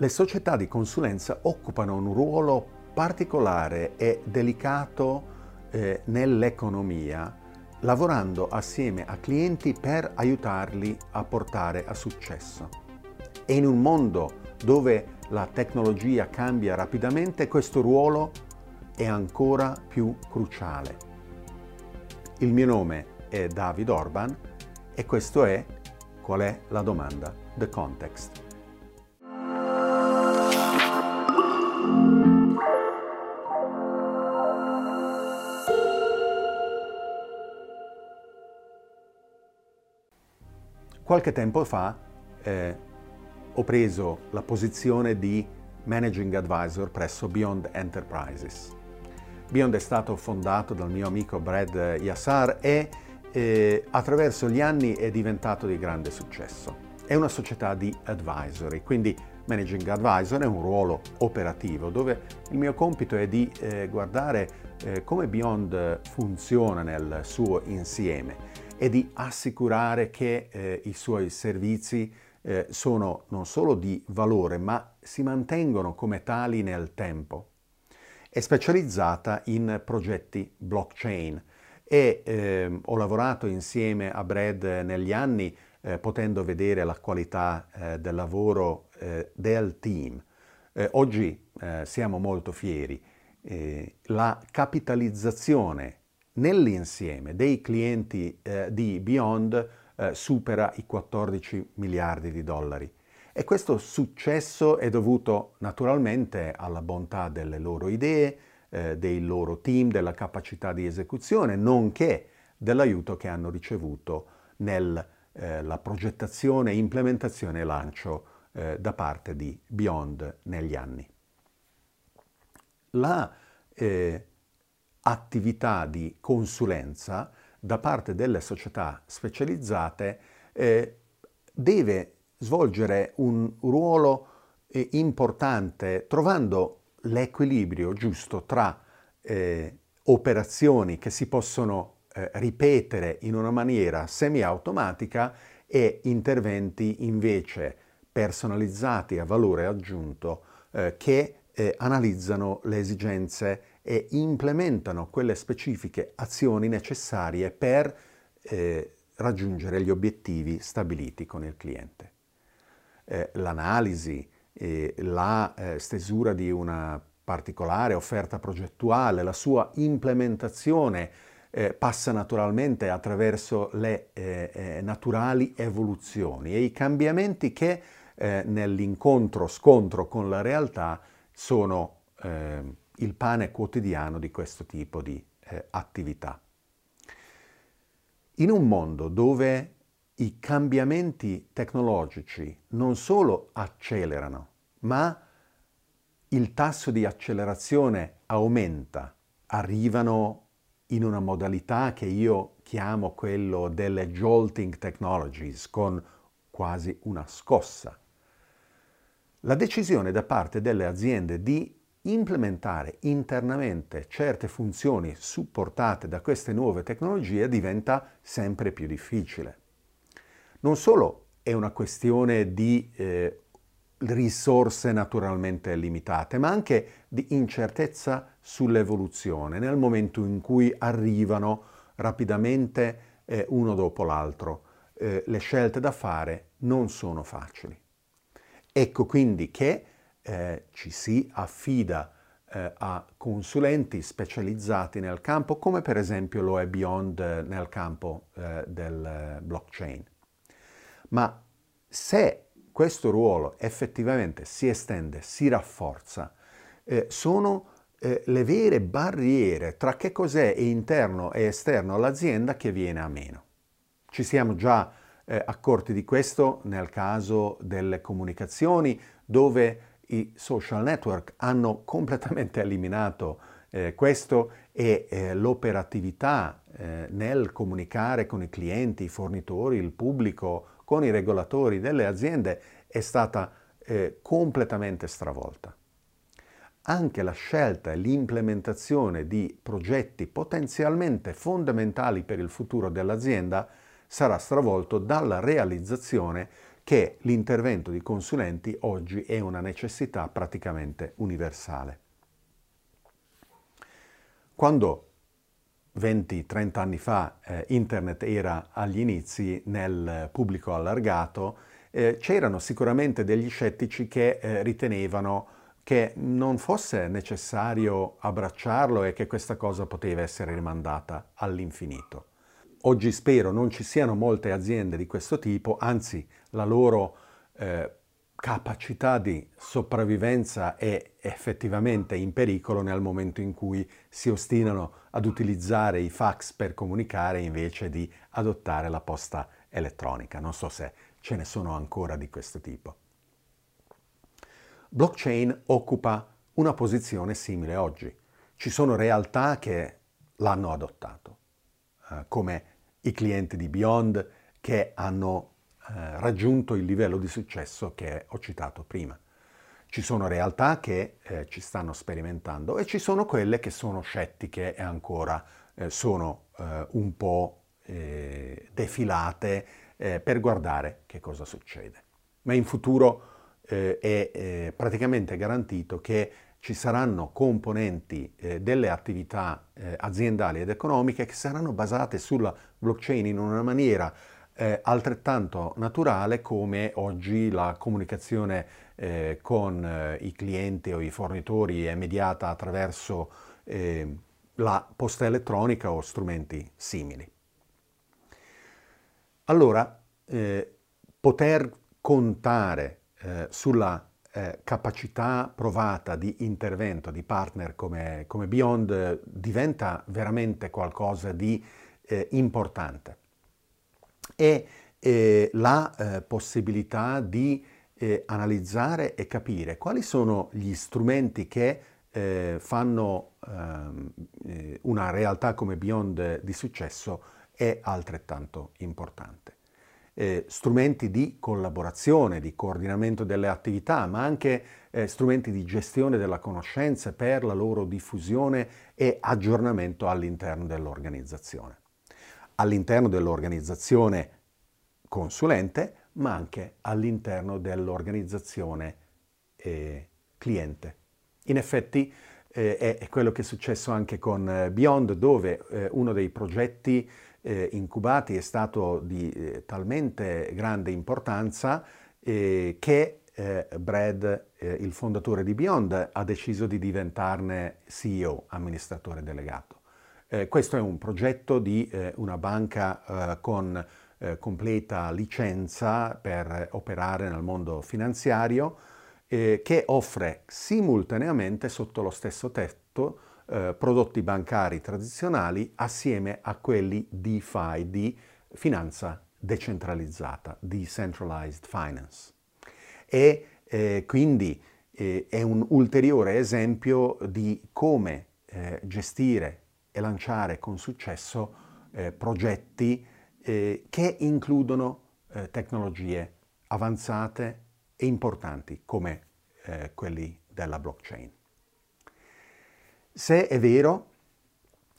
Le società di consulenza occupano un ruolo particolare e delicato eh, nell'economia, lavorando assieme a clienti per aiutarli a portare a successo. E in un mondo dove la tecnologia cambia rapidamente, questo ruolo è ancora più cruciale. Il mio nome è David Orban e questo è Qual è la domanda? The Context. Qualche tempo fa eh, ho preso la posizione di Managing Advisor presso Beyond Enterprises. Beyond è stato fondato dal mio amico Brad Yassar e eh, attraverso gli anni è diventato di grande successo. È una società di advisory, quindi Managing Advisor è un ruolo operativo dove il mio compito è di eh, guardare eh, come Beyond funziona nel suo insieme e di assicurare che eh, i suoi servizi eh, sono non solo di valore, ma si mantengono come tali nel tempo. È specializzata in progetti blockchain e eh, ho lavorato insieme a Brad negli anni eh, potendo vedere la qualità eh, del lavoro eh, del team. oggi siamo molto fieri. la capitalizzazione nell'insieme dei clienti eh, di Beyond eh, supera i 14 miliardi di dollari. E questo successo è dovuto naturalmente alla bontà delle loro idee, eh, dei loro team, della capacità di esecuzione, nonché dell'aiuto che hanno ricevuto nella eh, progettazione, implementazione e lancio eh, da parte di Beyond negli anni. La eh, attività di consulenza da parte delle società specializzate eh, deve svolgere un ruolo eh, importante trovando l'equilibrio giusto tra eh, operazioni che si possono eh, ripetere in una maniera semi-automatica e interventi invece personalizzati a valore aggiunto eh, che eh, analizzano le esigenze e implementano quelle specifiche azioni necessarie per eh, raggiungere gli obiettivi stabiliti con il cliente. Eh, l'analisi, eh, la eh, stesura di una particolare offerta progettuale, la sua implementazione eh, passa naturalmente attraverso le eh, naturali evoluzioni e i cambiamenti che nell'incontro-scontro con la realtà sono eh, il pane quotidiano di questo tipo di eh, attività. In un mondo dove i cambiamenti tecnologici non solo accelerano, ma il tasso di accelerazione aumenta, arrivano in una modalità che io chiamo quello delle jolting technologies, con quasi una scossa. La decisione da parte delle aziende di implementare internamente certe funzioni supportate da queste nuove tecnologie diventa sempre più difficile. Non solo è una questione di eh, risorse naturalmente limitate, ma anche di incertezza sull'evoluzione nel momento in cui arrivano rapidamente eh, uno dopo l'altro. Eh, le scelte da fare non sono facili. Ecco quindi che eh, ci si affida eh, a consulenti specializzati nel campo, come per esempio lo è Beyond eh, nel campo eh, del eh, blockchain. Ma se questo ruolo effettivamente si estende, si rafforza, eh, sono le vere barriere tra che cos'è interno e esterno all'azienda che viene a meno. Ci siamo già accorti di questo nel caso delle comunicazioni, dove i social network hanno completamente eliminato eh, questo e eh, l'operatività eh, nel comunicare con i clienti, i fornitori, il pubblico, con i regolatori delle aziende è stata eh, completamente stravolta. Anche la scelta e l'implementazione di progetti potenzialmente fondamentali per il futuro dell'azienda sarà stravolto dalla realizzazione che l'intervento di consulenti oggi è una necessità praticamente universale. Quando 20-30 anni fa eh, internet era agli inizi nel pubblico allargato, eh, c'erano sicuramente degli scettici che eh, ritenevano che non fosse necessario abbracciarlo e che questa cosa poteva essere rimandata all'infinito. Oggi spero non ci siano molte aziende di questo tipo, anzi la loro eh, capacità di sopravvivenza è effettivamente in pericolo nel momento in cui si ostinano ad utilizzare i fax per comunicare invece di adottare la posta elettronica. Non so se ce ne sono ancora di questo tipo. Blockchain occupa una posizione simile oggi. Ci sono realtà che l'hanno adottato, eh, come i clienti di Beyond che hanno eh, raggiunto il livello di successo che ho citato prima. Ci sono realtà che eh, ci stanno sperimentando e ci sono quelle che sono scettiche e ancora eh, sono eh, un po' eh, defilate eh, per guardare che cosa succede. Ma in futuro è praticamente garantito che ci saranno componenti eh, delle attività eh, aziendali ed economiche che saranno basate sulla blockchain in una maniera eh, altrettanto naturale come oggi la comunicazione eh, con eh, i clienti o i fornitori è mediata attraverso eh, la posta elettronica o strumenti simili. Allora, poter contare eh, capacità provata di intervento di partner come, come Beyond diventa veramente qualcosa di importante e eh, la eh, possibilità di eh, analizzare e capire quali sono gli strumenti che eh, fanno ehm, eh, una realtà come Beyond di successo è altrettanto importante. Eh, strumenti di collaborazione, di coordinamento delle attività, ma anche eh, strumenti di gestione della conoscenza per la loro diffusione e aggiornamento all'interno dell'organizzazione all'interno dell'organizzazione consulente, ma anche all'interno dell'organizzazione eh, cliente. In effetti eh, è, quello che è successo anche con eh, Beyond, dove eh, uno dei progetti eh, incubati è stato di eh, talmente grande importanza che Brad, il fondatore di Beyond, ha deciso di diventarne CEO, amministratore delegato. Eh, questo è un progetto di eh, una banca eh, con eh, completa licenza per operare nel mondo finanziario eh, che offre simultaneamente sotto lo stesso tetto eh, prodotti bancari tradizionali assieme a quelli DeFi di finanza decentralizzata, Decentralized Finance. E quindi è un ulteriore esempio di come gestire e lanciare con successo eh, progetti eh, che includono eh, tecnologie avanzate e importanti come eh, quelli della blockchain. Se è vero,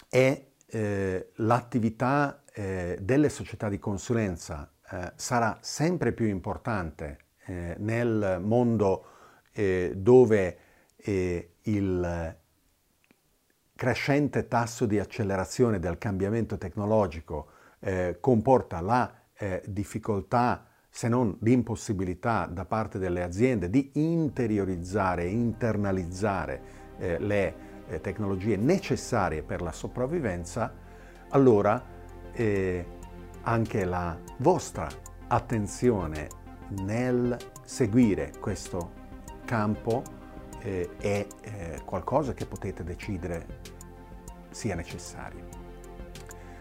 è eh, l'attività eh, delle società di consulenza sarà sempre più importante nel mondo dove il crescente tasso di accelerazione del cambiamento tecnologico eh, comporta la eh, difficoltà, se non l'impossibilità da parte delle aziende di interiorizzare, internalizzare eh, le eh, tecnologie necessarie per la sopravvivenza, allora eh, anche la vostra attenzione nel seguire questo campo eh, è eh, qualcosa che potete decidere sia necessario.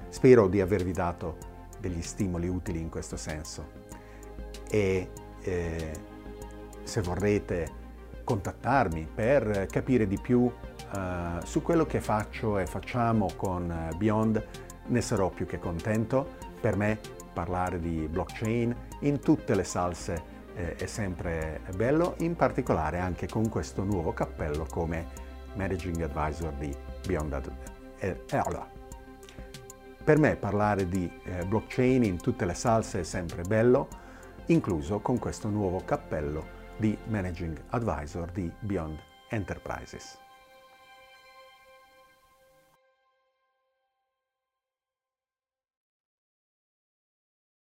Spero di avervi dato degli stimoli utili in questo senso e eh, se vorrete contattarmi per capire di più uh, su quello che faccio e facciamo con uh, Beyond, ne sarò più che contento. Per me parlare di blockchain in tutte le salse eh, è sempre bello, in particolare anche con questo nuovo cappello come Managing Advisor di Beyond eh, eh, allora, per me parlare di eh, blockchain in tutte le salse è sempre bello. incluso con questo nuovo cappello di Managing Advisor the Beyond Enterprises.